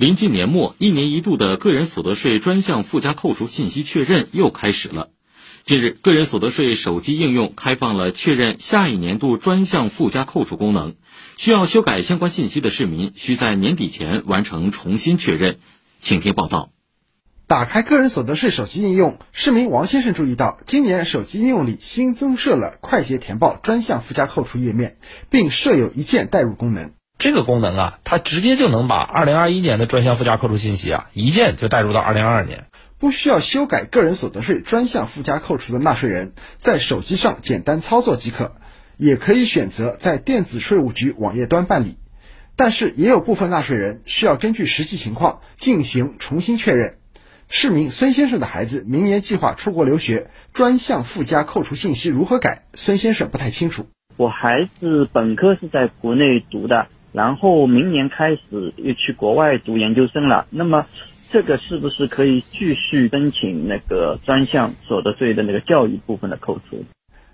临近年末，一年一度的个人所得税专项附加扣除信息确认又开始了。近日，个人所得税手机应用开放了确认下一年度专项附加扣除功能，需要修改相关信息的市民需在年底前完成重新确认。请听报道。打开个人所得税手机应用，市民王先生注意到，今年手机应用里新增设了快捷填报专项附加扣除页面，并设有一键代入功能。这个功能啊，它直接就能把二零二一年的专项附加扣除信息啊，一键就带入到二零二二年，不需要修改个人所得税专项附加扣除的纳税人，在手机上简单操作即可，也可以选择在电子税务局网页端办理。但是，也有部分纳税人需要根据实际情况进行重新确认。市民孙先生的孩子明年计划出国留学，专项附加扣除信息如何改？孙先生不太清楚。我孩子本科是在国内读的。然后明年开始又去国外读研究生了，那么这个是不是可以继续申请那个专项所得税的那个教育部分的扣除？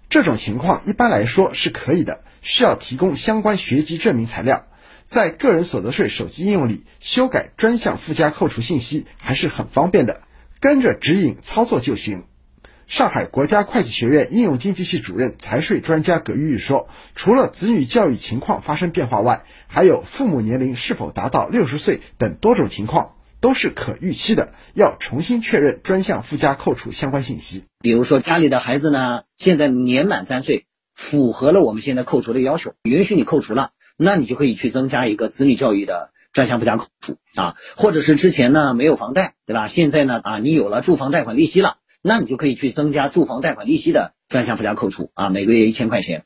这种情况一般来说是可以的，需要提供相关学籍证明材料，在个人所得税手机应用里修改专项附加扣除信息还是很方便的，跟着指引操作就行。上海国家会计学院应用经济系主任、财税专家葛玉玉说：“除了子女教育情况发生变化外，还有父母年龄是否达到六十岁等多种情况，都是可预期的，要重新确认专项附加扣除相关信息。比如说，家里的孩子呢，现在年满三岁，符合了我们现在扣除的要求，允许你扣除了，那你就可以去增加一个子女教育的专项附加扣除啊，或者是之前呢没有房贷，对吧？现在呢啊，你有了住房贷款利息了。”那你就可以去增加住房贷款利息的专项附加扣除啊，每个月一千块钱。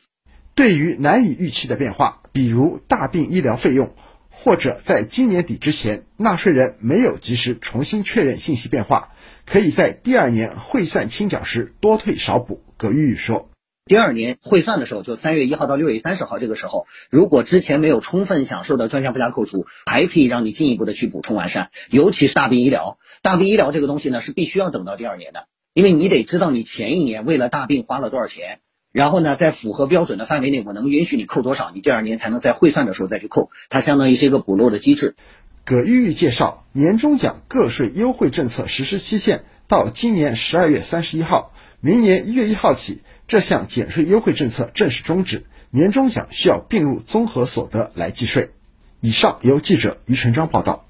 对于难以预期的变化，比如大病医疗费用，或者在今年底之前纳税人没有及时重新确认信息变化，可以在第二年汇算清缴时多退少补。葛玉玉说，第二年汇算的时候，就三月一号到六月三十号这个时候，如果之前没有充分享受的专项附加扣除，还可以让你进一步的去补充完善。尤其是大病医疗，大病医疗这个东西呢，是必须要等到第二年的。因为你得知道你前一年为了大病花了多少钱，然后呢，在符合标准的范围内，我能允许你扣多少，你第二年才能在汇算的时候再去扣，它相当于是一个补漏的机制。葛玉玉介绍，年终奖个税优惠政策实施期限到今年十二月三十一号，明年一月一号起，这项减税优惠政策正式终止，年终奖需要并入综合所得来计税。以上由记者于成章报道。